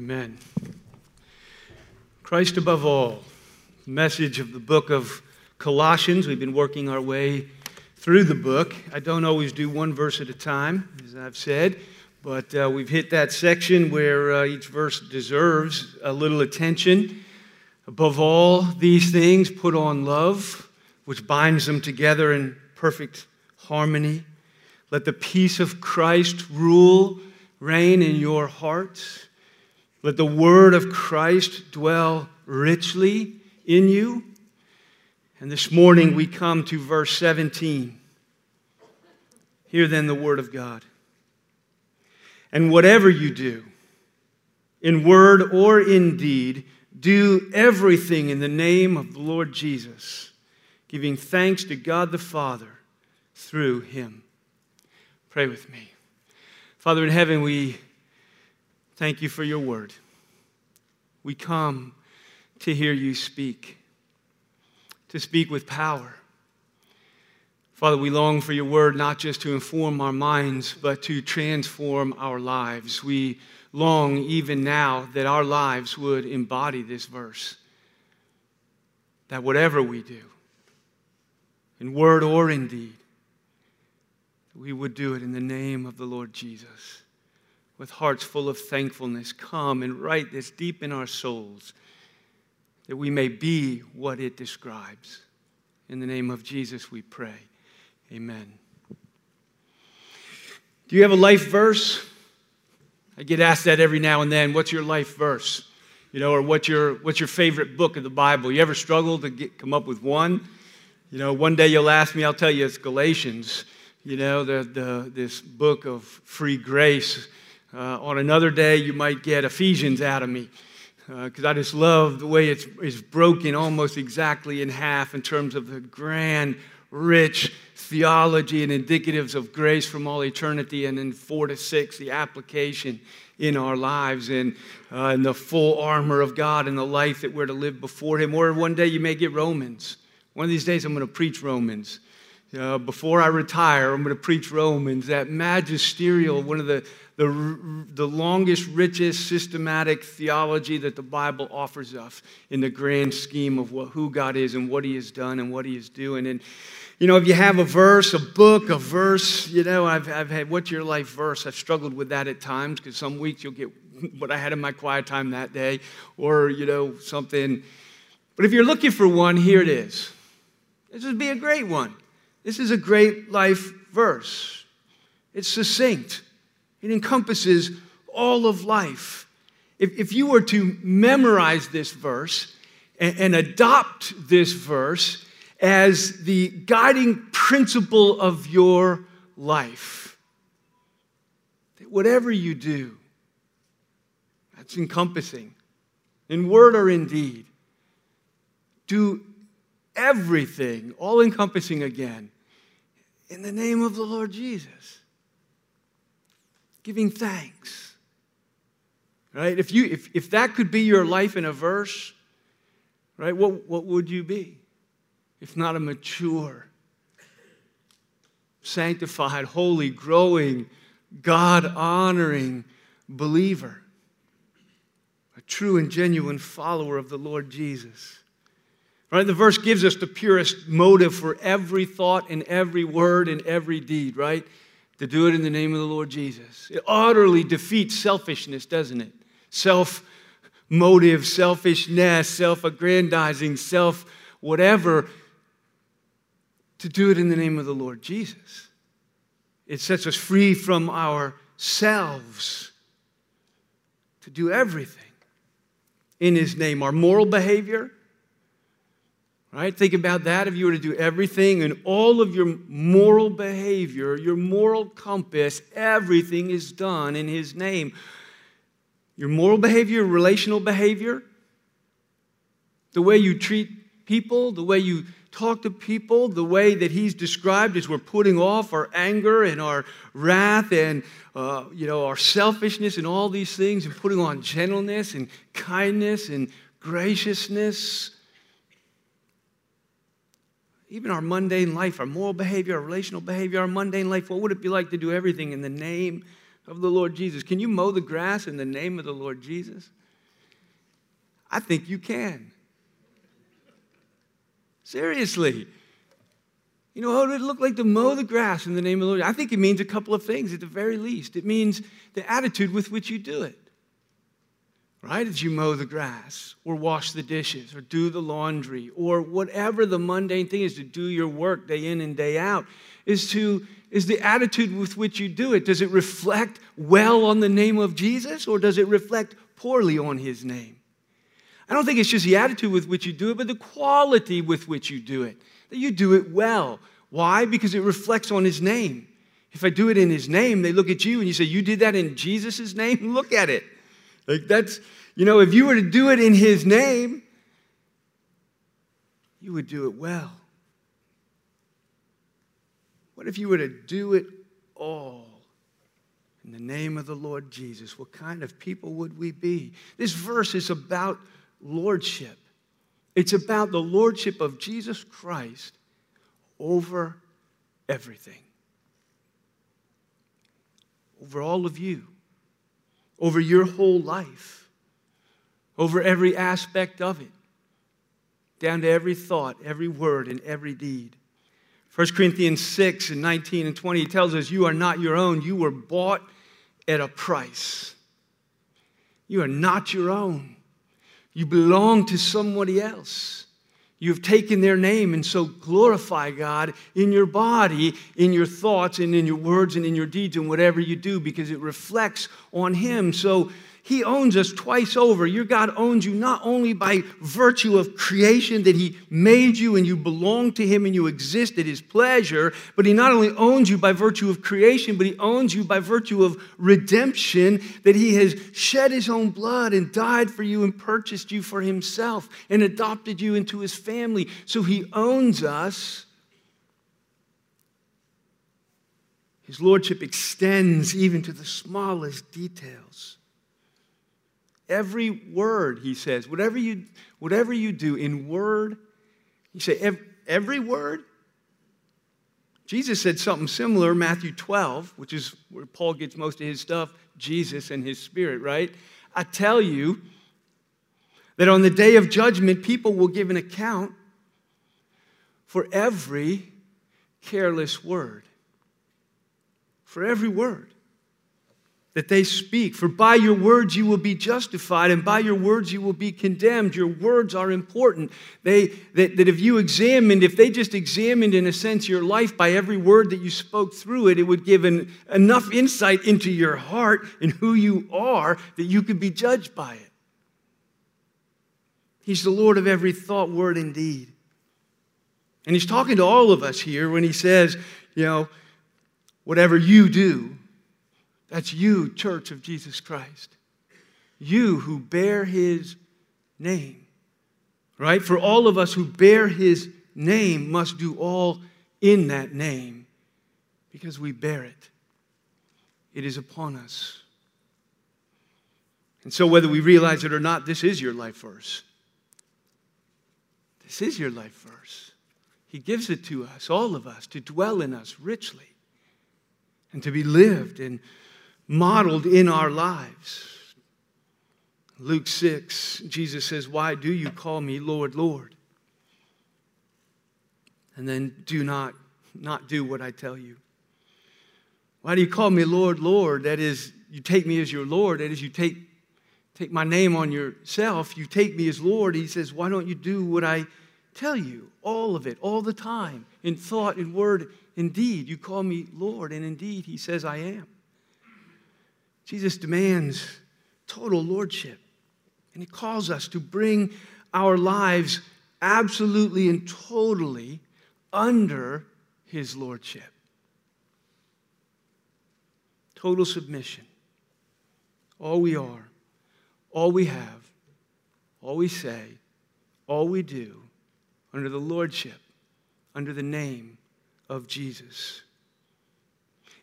Amen. Christ above all. Message of the book of Colossians. We've been working our way through the book. I don't always do one verse at a time, as I've said, but uh, we've hit that section where uh, each verse deserves a little attention. Above all these things, put on love, which binds them together in perfect harmony. Let the peace of Christ rule, reign in your hearts. Let the word of Christ dwell richly in you. And this morning we come to verse 17. Hear then the word of God. And whatever you do, in word or in deed, do everything in the name of the Lord Jesus, giving thanks to God the Father through him. Pray with me. Father in heaven, we Thank you for your word. We come to hear you speak, to speak with power. Father, we long for your word not just to inform our minds, but to transform our lives. We long even now that our lives would embody this verse. That whatever we do, in word or in deed, we would do it in the name of the Lord Jesus with hearts full of thankfulness, come and write this deep in our souls that we may be what it describes. In the name of Jesus, we pray. Amen. Do you have a life verse? I get asked that every now and then. What's your life verse? You know, or what's your, what's your favorite book of the Bible? You ever struggle to get, come up with one? You know, one day you'll ask me, I'll tell you it's Galatians. You know, the, the, this book of free grace uh, on another day, you might get Ephesians out of me because uh, I just love the way it's, it's broken almost exactly in half in terms of the grand, rich theology and indicatives of grace from all eternity, and then four to six, the application in our lives and, uh, the full armor of God and the life that we're to live before Him. Or one day you may get Romans. One of these days I'm going to preach Romans. Uh, before I retire, I'm going to preach Romans, that magisterial, one of the the, the longest, richest systematic theology that the Bible offers us in the grand scheme of what, who God is and what He has done and what He is doing. And, you know, if you have a verse, a book, a verse, you know, I've, I've had, what's your life verse? I've struggled with that at times because some weeks you'll get what I had in my quiet time that day or, you know, something. But if you're looking for one, here it is. This would be a great one. This is a great life verse. It's succinct. It encompasses all of life. If, if you were to memorize this verse and, and adopt this verse as the guiding principle of your life, that whatever you do, that's encompassing, in word or in deed, do everything, all encompassing again, in the name of the Lord Jesus giving thanks. Right? If, you, if, if that could be your life in a verse, right, what, what would you be? If not a mature, sanctified, holy, growing, God honoring believer, a true and genuine follower of the Lord Jesus. Right? The verse gives us the purest motive for every thought and every word and every deed, right? To do it in the name of the Lord Jesus. It utterly defeats selfishness, doesn't it? Self motive, selfishness, self aggrandizing, self whatever. To do it in the name of the Lord Jesus. It sets us free from ourselves to do everything in His name. Our moral behavior, Right? Think about that. If you were to do everything and all of your moral behavior, your moral compass, everything is done in His name. Your moral behavior, relational behavior, the way you treat people, the way you talk to people, the way that He's described as we're putting off our anger and our wrath and uh, you know our selfishness and all these things, and putting on gentleness and kindness and graciousness even our mundane life, our moral behavior, our relational behavior, our mundane life, what would it be like to do everything in the name of the Lord Jesus. Can you mow the grass in the name of the Lord Jesus? I think you can. Seriously. You know, what would it look like to mow the grass in the name of the Lord? I think it means a couple of things at the very least. It means the attitude with which you do it right? As you mow the grass or wash the dishes or do the laundry or whatever the mundane thing is to do your work day in and day out is to is the attitude with which you do it. Does it reflect well on the name of Jesus or does it reflect poorly on his name? I don't think it's just the attitude with which you do it but the quality with which you do it that you do it well. Why? Because it reflects on his name. If I do it in his name they look at you and you say you did that in Jesus' name? Look at it like that's, you know, if you were to do it in his name, you would do it well. What if you were to do it all in the name of the Lord Jesus? What kind of people would we be? This verse is about lordship. It's about the lordship of Jesus Christ over everything, over all of you over your whole life, over every aspect of it, down to every thought, every word, and every deed. 1 Corinthians 6 and 19 and 20 tells us, You are not your own. You were bought at a price. You are not your own. You belong to somebody else. You've taken their name and so glorify God in your body, in your thoughts, and in your words, and in your deeds, and whatever you do because it reflects on Him. So he owns us twice over. Your God owns you not only by virtue of creation that He made you and you belong to Him and you exist at His pleasure, but He not only owns you by virtue of creation, but He owns you by virtue of redemption, that He has shed His own blood and died for you and purchased you for Himself and adopted you into His family. So He owns us. His lordship extends even to the smallest details. Every word, he says, whatever you, whatever you do in word, you say every, every word. Jesus said something similar, Matthew 12, which is where Paul gets most of his stuff, Jesus and his spirit, right? I tell you that on the day of judgment, people will give an account for every careless word. For every word that they speak. For by your words you will be justified, and by your words you will be condemned. Your words are important. They, that, that if you examined, if they just examined, in a sense, your life by every word that you spoke through it, it would give an, enough insight into your heart and who you are that you could be judged by it. He's the Lord of every thought, word, and deed. And he's talking to all of us here when he says, you know, whatever you do, that's you, Church of Jesus Christ. You who bear his name, right? For all of us who bear his name must do all in that name because we bear it. It is upon us. And so, whether we realize it or not, this is your life verse. This is your life verse. He gives it to us, all of us, to dwell in us richly and to be lived and modeled in our lives. Luke 6, Jesus says, Why do you call me Lord, Lord? And then do not, not do what I tell you. Why do you call me Lord, Lord? That is, you take me as your Lord. That is, you take, take my name on yourself. You take me as Lord. He says, Why don't you do what I tell you? All of it, all the time, in thought, in word, in deed. You call me Lord, and indeed, He says, I am. Jesus demands total lordship. And he calls us to bring our lives absolutely and totally under his lordship. Total submission. All we are, all we have, all we say, all we do under the lordship, under the name of Jesus.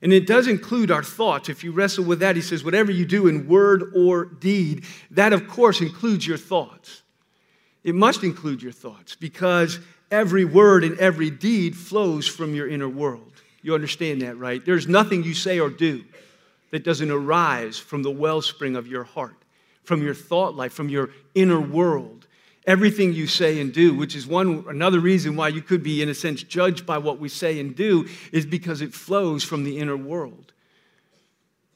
And it does include our thoughts. If you wrestle with that, he says, whatever you do in word or deed, that of course includes your thoughts. It must include your thoughts because every word and every deed flows from your inner world. You understand that, right? There's nothing you say or do that doesn't arise from the wellspring of your heart, from your thought life, from your inner world. Everything you say and do, which is one another reason why you could be, in a sense, judged by what we say and do, is because it flows from the inner world.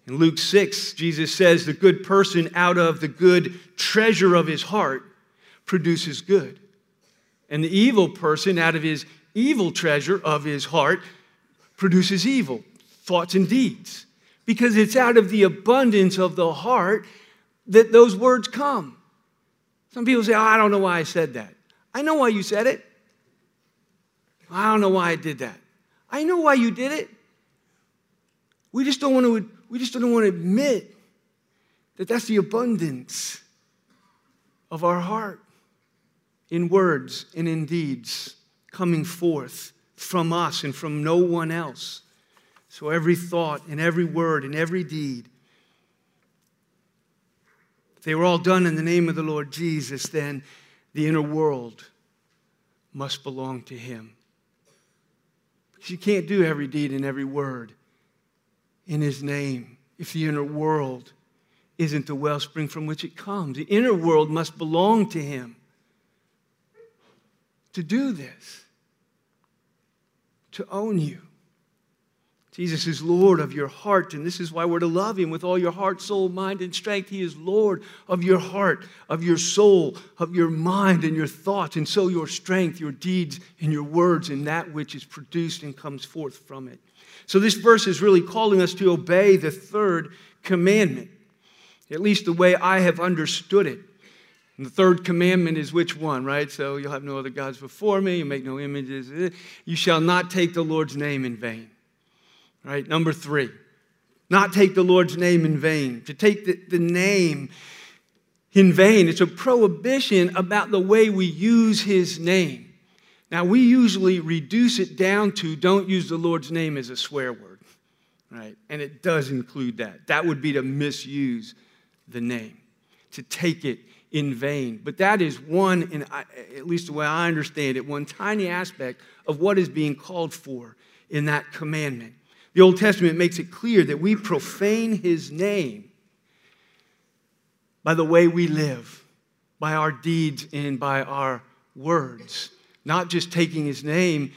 In Luke 6, Jesus says, The good person out of the good treasure of his heart produces good. And the evil person out of his evil treasure of his heart produces evil thoughts and deeds. Because it's out of the abundance of the heart that those words come. Some people say, oh, I don't know why I said that. I know why you said it. I don't know why I did that. I know why you did it. We just don't want to, we just don't want to admit that that's the abundance of our heart in words and in deeds coming forth from us and from no one else. So every thought and every word and every deed, if they were all done in the name of the Lord Jesus, then the inner world must belong to Him. Because you can't do every deed and every word in His name if the inner world isn't the wellspring from which it comes. The inner world must belong to Him to do this, to own you. Jesus is Lord of your heart, and this is why we're to love Him with all your heart, soul, mind, and strength. He is Lord of your heart, of your soul, of your mind, and your thoughts, and so your strength, your deeds, and your words, and that which is produced and comes forth from it. So, this verse is really calling us to obey the third commandment, at least the way I have understood it. And the third commandment is which one, right? So, you'll have no other gods before me, you make no images. You shall not take the Lord's name in vain. Right? Number three, not take the Lord's name in vain. To take the, the name in vain, it's a prohibition about the way we use his name. Now, we usually reduce it down to don't use the Lord's name as a swear word, right? And it does include that. That would be to misuse the name, to take it in vain. But that is one, in, at least the way I understand it, one tiny aspect of what is being called for in that commandment. The Old Testament makes it clear that we profane his name by the way we live, by our deeds, and by our words. Not just taking his name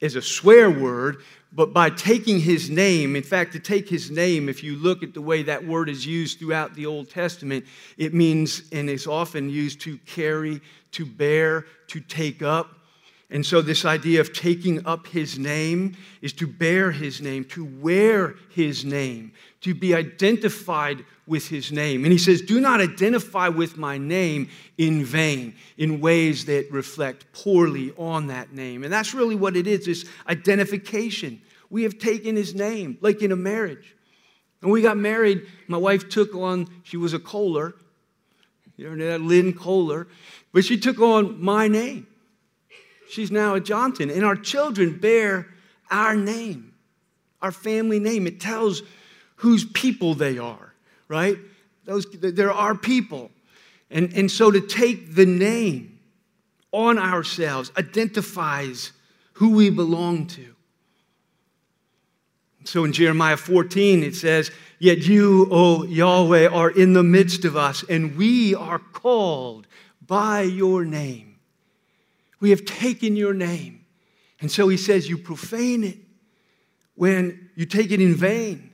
as a swear word, but by taking his name. In fact, to take his name, if you look at the way that word is used throughout the Old Testament, it means and is often used to carry, to bear, to take up. And so, this idea of taking up his name is to bear his name, to wear his name, to be identified with his name. And he says, Do not identify with my name in vain, in ways that reflect poorly on that name. And that's really what it is this identification. We have taken his name, like in a marriage. When we got married, my wife took on, she was a Kohler, you know, that Lynn Kohler, but she took on my name. She's now a Johnson. And our children bear our name, our family name. It tells whose people they are, right? Those, they're our people. And, and so to take the name on ourselves identifies who we belong to. So in Jeremiah 14, it says, Yet you, O Yahweh, are in the midst of us, and we are called by your name. We have taken your name. And so he says, You profane it when you take it in vain,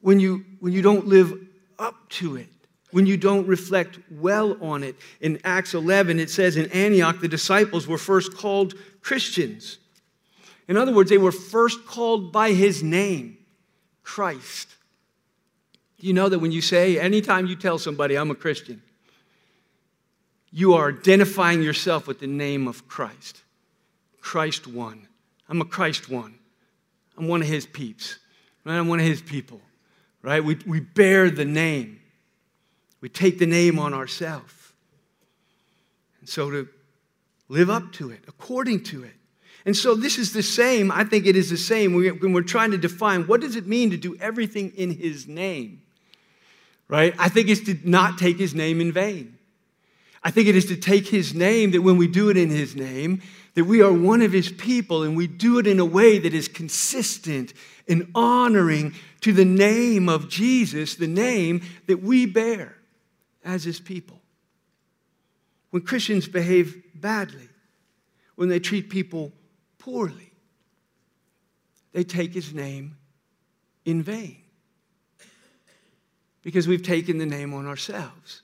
when you, when you don't live up to it, when you don't reflect well on it. In Acts 11, it says in Antioch, the disciples were first called Christians. In other words, they were first called by his name, Christ. You know that when you say, anytime you tell somebody, I'm a Christian, you are identifying yourself with the name of Christ. Christ one. I'm a Christ one. I'm one of his peeps. Right? I'm one of his people. Right? We, we bear the name. We take the name on ourselves. And so to live up to it, according to it. And so this is the same, I think it is the same when we're trying to define what does it mean to do everything in his name? Right? I think it's to not take his name in vain. I think it is to take his name, that when we do it in his name, that we are one of his people and we do it in a way that is consistent and honoring to the name of Jesus, the name that we bear as his people. When Christians behave badly, when they treat people poorly, they take his name in vain because we've taken the name on ourselves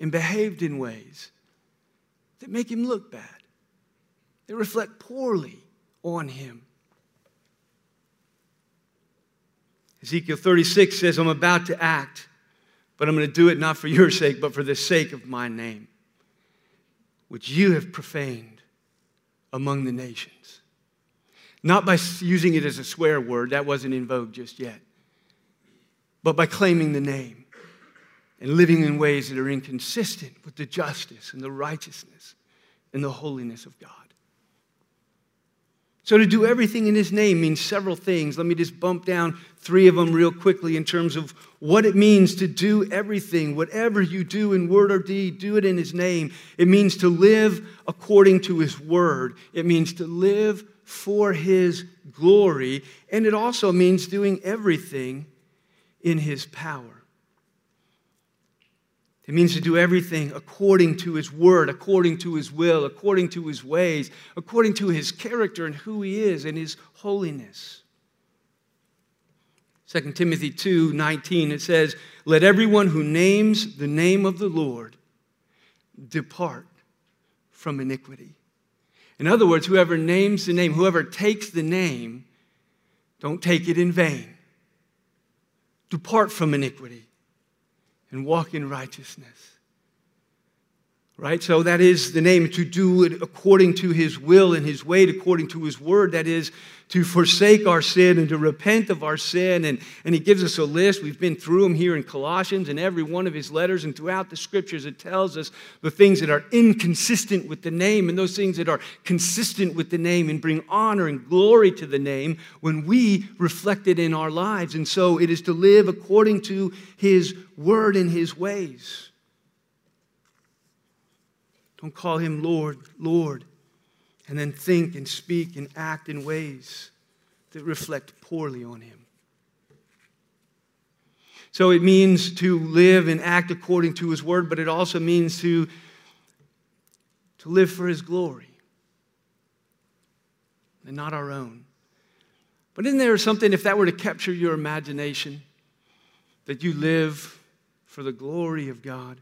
and behaved in ways that make him look bad, that reflect poorly on him. Ezekiel 36 says, I'm about to act, but I'm going to do it not for your sake, but for the sake of my name, which you have profaned among the nations. Not by using it as a swear word, that wasn't in vogue just yet, but by claiming the name and living in ways that are inconsistent with the justice and the righteousness and the holiness of God. So, to do everything in His name means several things. Let me just bump down three of them real quickly in terms of what it means to do everything. Whatever you do in word or deed, do it in His name. It means to live according to His word, it means to live for His glory, and it also means doing everything in His power. It means to do everything according to His word, according to His will, according to His ways, according to His character and who He is and His holiness. 2 Timothy 2 19, it says, Let everyone who names the name of the Lord depart from iniquity. In other words, whoever names the name, whoever takes the name, don't take it in vain. Depart from iniquity and walk in righteousness. Right? So that is the name to do it according to his will and his way, according to his word. That is to forsake our sin and to repent of our sin. And, and he gives us a list. We've been through them here in Colossians and every one of his letters and throughout the scriptures. It tells us the things that are inconsistent with the name and those things that are consistent with the name and bring honor and glory to the name when we reflect it in our lives. And so it is to live according to his word and his ways. Don't call him Lord, Lord and then think and speak and act in ways that reflect poorly on Him. So it means to live and act according to His word, but it also means to, to live for His glory and not our own. But isn't there something, if that were to capture your imagination, that you live for the glory of God?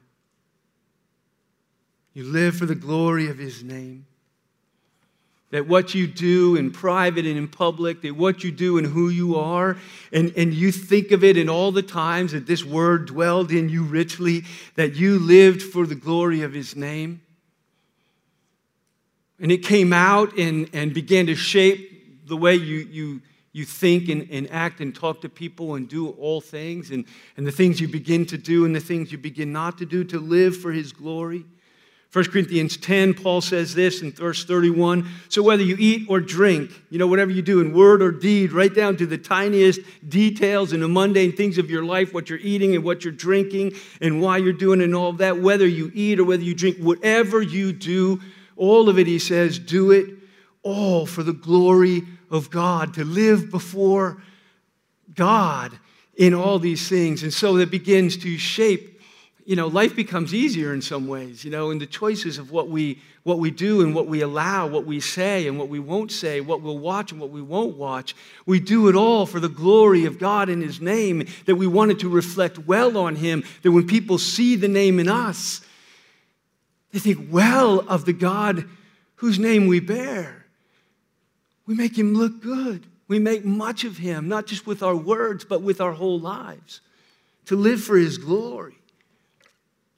You live for the glory of His name that what you do in private and in public, that what you do and who you are, and, and you think of it in all the times that this word dwelled in you richly, that you lived for the glory of his name. And it came out and, and began to shape the way you, you, you think and, and act and talk to people and do all things, and, and the things you begin to do and the things you begin not to do to live for his glory. 1 Corinthians 10, Paul says this in verse 31 So whether you eat or drink, you know, whatever you do in word or deed, right down to the tiniest details and the mundane things of your life, what you're eating and what you're drinking and why you're doing and all of that, whether you eat or whether you drink, whatever you do, all of it, he says, do it all for the glory of God, to live before God in all these things. And so that begins to shape you know, life becomes easier in some ways, you know, in the choices of what we, what we do and what we allow, what we say and what we won't say, what we'll watch and what we won't watch. We do it all for the glory of God in His name, that we wanted to reflect well on Him, that when people see the name in us, they think well of the God whose name we bear. We make Him look good. We make much of Him, not just with our words, but with our whole lives, to live for His glory.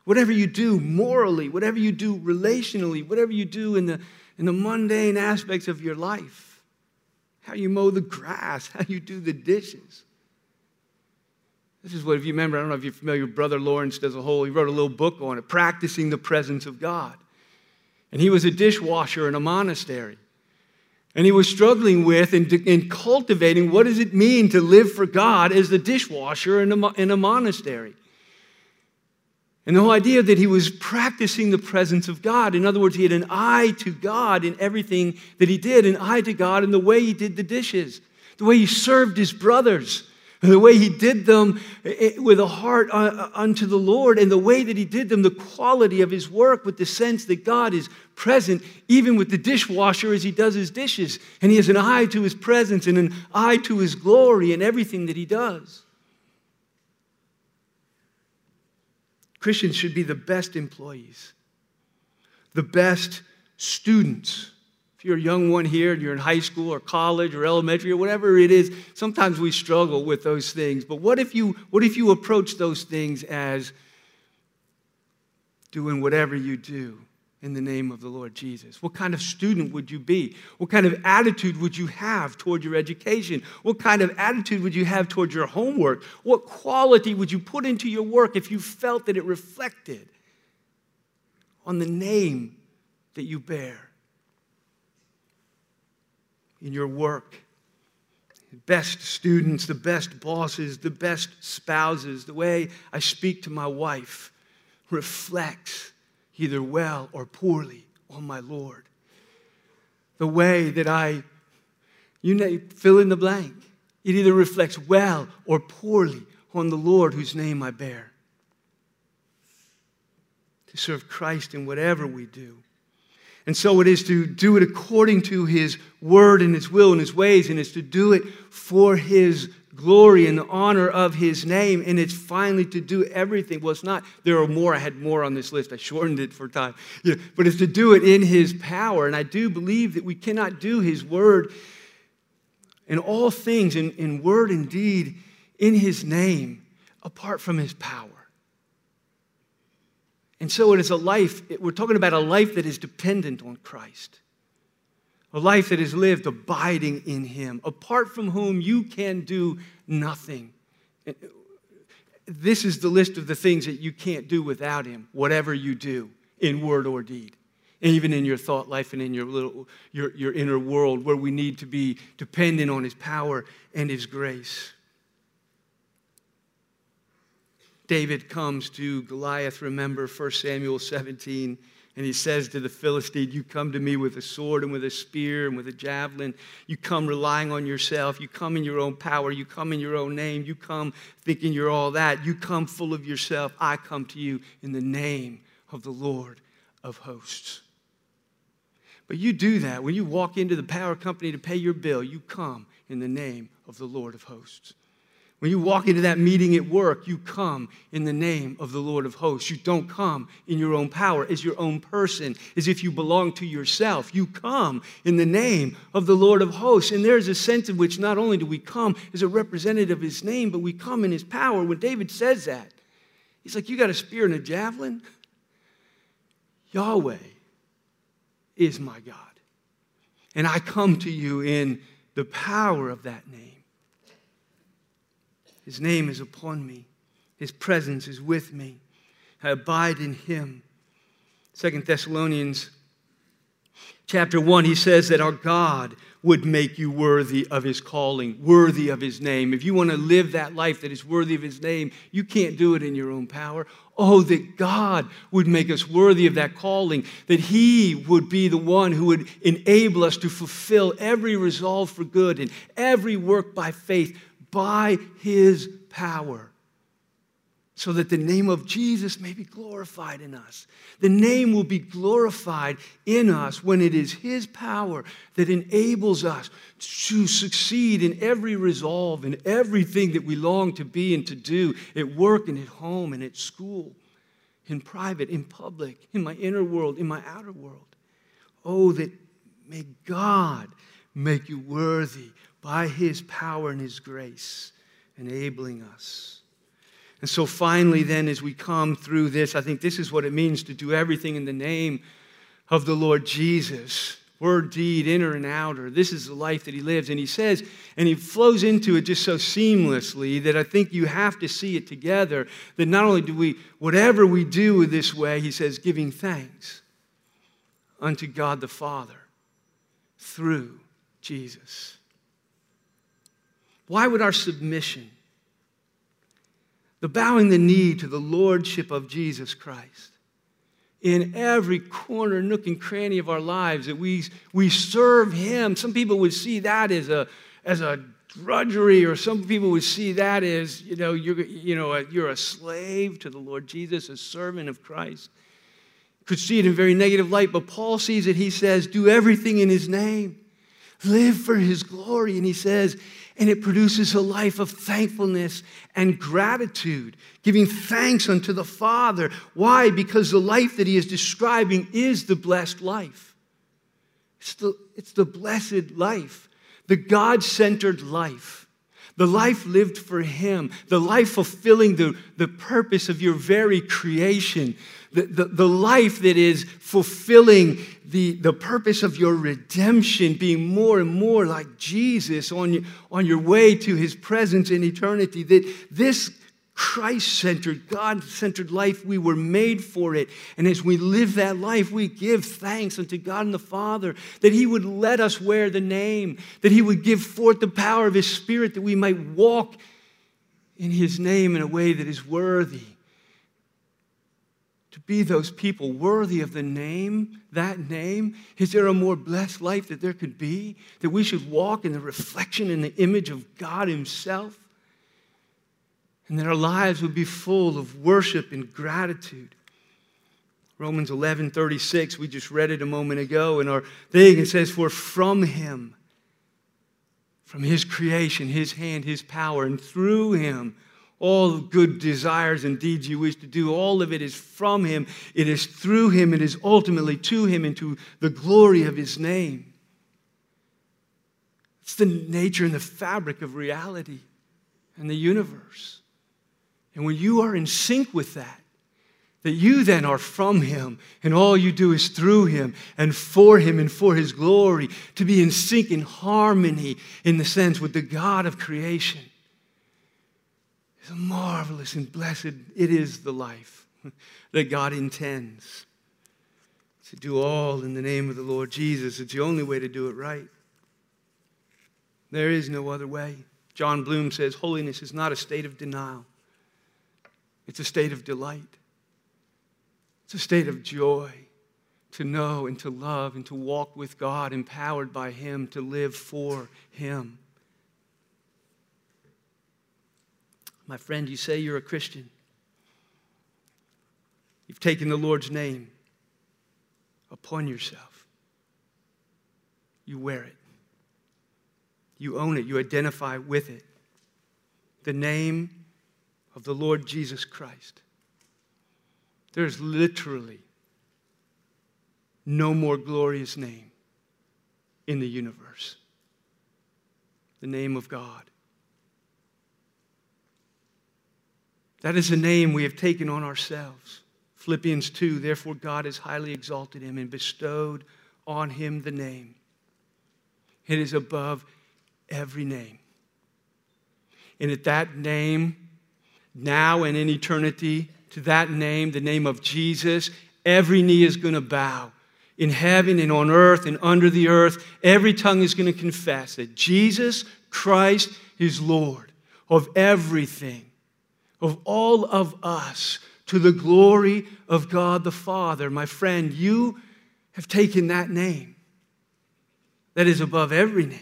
Whatever you do morally, whatever you do relationally, whatever you do in the, in the mundane aspects of your life, how you mow the grass, how you do the dishes. This is what, if you remember, I don't know if you're familiar Brother Lawrence does a whole, he wrote a little book on it, Practicing the Presence of God. And he was a dishwasher in a monastery. And he was struggling with and, and cultivating what does it mean to live for God as the dishwasher in a, in a monastery. And the whole idea that he was practicing the presence of God. In other words, he had an eye to God in everything that he did, an eye to God in the way he did the dishes, the way he served his brothers, the way he did them eh, eh, with a heart uh, uh, unto the Lord, and the way that he did them, the quality of his work with the sense that God is present, even with the dishwasher as he does his dishes. And he has an eye to his presence and an eye to his glory in everything that he does. Christians should be the best employees, the best students. If you're a young one here and you're in high school or college or elementary or whatever it is, sometimes we struggle with those things. But what if you, what if you approach those things as doing whatever you do in the name of the Lord Jesus? What kind of student would you be? What kind of attitude would you have toward your education? What kind of attitude would you have toward your homework? What quality would you put into your work if you felt that it reflected on the name that you bear in your work? The best students, the best bosses, the best spouses, the way I speak to my wife reflects either well or poorly on my Lord. The way that I, you know, fill in the blank, it either reflects well or poorly on the Lord whose name I bear. To serve Christ in whatever we do. And so it is to do it according to his word and his will and his ways, and it's to do it for his glory and honor of his name. And it's finally to do everything. Well, it's not, there are more. I had more on this list. I shortened it for time. But it's to do it in his power. And I do believe that we cannot do his word in all things, in, in word and deed, in his name, apart from his power. And so it is a life, we're talking about a life that is dependent on Christ a life that is lived abiding in Him, apart from whom you can do nothing. This is the list of the things that you can't do without Him, whatever you do in word or deed. even in your thought life and in your, little, your, your inner world, where we need to be dependent on His power and His grace. David comes to Goliath, remember 1 Samuel 17 and he says to the Philistine, You come to me with a sword and with a spear and with a javelin. You come relying on yourself. You come in your own power. You come in your own name. You come thinking you're all that. You come full of yourself. I come to you in the name of the Lord of hosts. But you do that. When you walk into the power company to pay your bill, you come in the name of the Lord of hosts. When you walk into that meeting at work, you come in the name of the Lord of hosts. You don't come in your own power as your own person, as if you belong to yourself. You come in the name of the Lord of hosts. And there's a sense in which not only do we come as a representative of his name, but we come in his power. When David says that, he's like, You got a spear and a javelin? Yahweh is my God. And I come to you in the power of that name. His name is upon me. His presence is with me. I abide in him. Second Thessalonians chapter 1, he says that our God would make you worthy of his calling, worthy of his name. If you want to live that life that is worthy of his name, you can't do it in your own power. Oh, that God would make us worthy of that calling, that he would be the one who would enable us to fulfill every resolve for good and every work by faith by his power so that the name of Jesus may be glorified in us. The name will be glorified in us when it is His power that enables us to succeed in every resolve, in everything that we long to be and to do at work and at home and at school, in private, in public, in my inner world, in my outer world. Oh, that may God make you worthy by his power and his grace, enabling us. And so, finally, then, as we come through this, I think this is what it means to do everything in the name of the Lord Jesus word, deed, inner and outer. This is the life that he lives. And he says, and he flows into it just so seamlessly that I think you have to see it together. That not only do we, whatever we do this way, he says, giving thanks unto God the Father through Jesus. Why would our submission, the bowing the knee to the lordship of Jesus Christ. In every corner, nook, and cranny of our lives, that we, we serve Him. Some people would see that as a, as a drudgery, or some people would see that as, you know, you're, you know, you're a slave to the Lord Jesus, a servant of Christ. Could see it in very negative light, but Paul sees it. He says, Do everything in His name, live for His glory. And he says, and it produces a life of thankfulness and gratitude, giving thanks unto the Father. Why? Because the life that he is describing is the blessed life. It's the, it's the blessed life, the God centered life, the life lived for him, the life fulfilling the, the purpose of your very creation, the, the, the life that is fulfilling the, the purpose of your redemption, being more and more like Jesus on on your way to his presence in eternity, that this Christ centered, God centered life, we were made for it. And as we live that life, we give thanks unto God and the Father that He would let us wear the name, that He would give forth the power of His Spirit, that we might walk in His name in a way that is worthy to be those people worthy of the name, that name? Is there a more blessed life that there could be? That we should walk in the reflection and the image of God Himself? And that our lives would be full of worship and gratitude. Romans 11 36, we just read it a moment ago in our thing. It says, For from Him, from His creation, His hand, His power, and through Him, all good desires and deeds you wish to do, all of it is from Him. It is through Him. It is ultimately to Him and to the glory of His name. It's the nature and the fabric of reality and the universe. And when you are in sync with that, that you then are from Him, and all you do is through Him and for Him and for His glory, to be in sync, in harmony, in the sense with the God of creation is marvelous and blessed. It is the life that God intends to do all in the name of the Lord Jesus. It's the only way to do it right. There is no other way. Jon Bloom says holiness is not a state of denial, it's a state of delight. It's a state of joy to know and to love and to walk with God, empowered by Him to live for Him. My friend, you say you're a Christian. You've taken the Lord's name upon yourself. You wear it. You own it. You identify with it. The name of the Lord Jesus Christ. There's literally no more glorious name in the universe. The name of God. That is a name we have taken on ourselves. Philippians 2 Therefore, God has highly exalted him and bestowed on him the name. It is above every name. And at that name, now and in eternity, to that name, the name of Jesus, every knee is going to bow. In heaven and on earth and under the earth, every tongue is going to confess that Jesus Christ is Lord of everything of all of us to the glory of God the Father. My friend, you have taken that name that is above every name.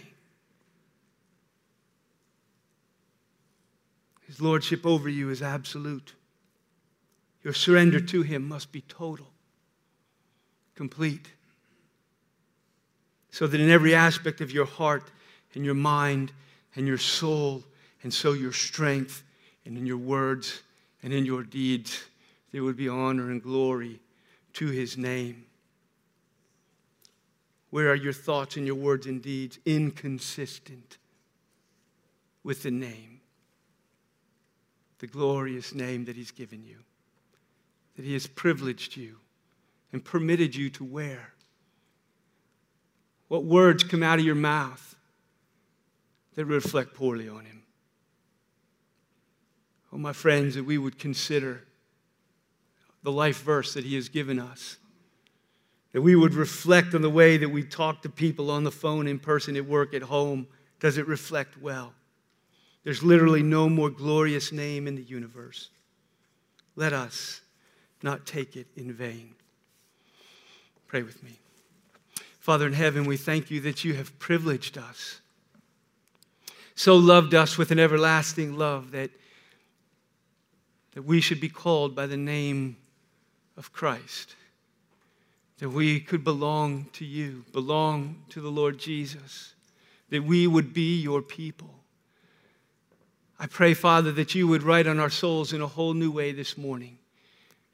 His lordship over you is absolute. Your surrender to him must be total, complete. So that in every aspect of your heart and your mind and your soul, and so your strength and in your words and in your deeds, there would be honor and glory to his name. Where are your thoughts and your words and deeds inconsistent with the name, the glorious name that he's given you, that he has privileged you and permitted you to wear? What words come out of your mouth that reflect poorly on him? Oh, my friends, that we would consider the life verse that He has given us. That we would reflect on the way that we talk to people on the phone, in person, at work, at home. Does it reflect well? There's literally no more glorious name in the universe. Let us not take it in vain. Pray with me. Father in heaven, we thank you that you have privileged us, so loved us with an everlasting love that, that we should be called by the name of Christ, that we could belong to you, belong to the Lord Jesus, that we would be your people. I pray, Father, that you would write on our souls in a whole new way this morning.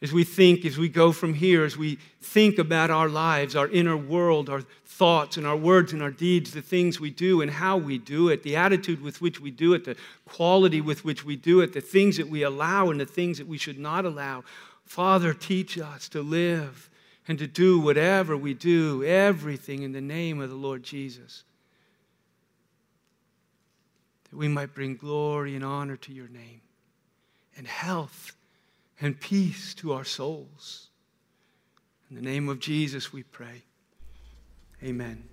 As we think, as we go from here, as we think about our lives, our inner world, our thoughts and our words and our deeds, the things we do and how we do it, the attitude with which we do it, the quality with which we do it, the things that we allow and the things that we should not allow. Father, teach us to live and to do whatever we do, everything in the name of the Lord Jesus that we might bring glory and honor to your name, and health and peace to our souls. In the name of Jesus, we pray. Amen.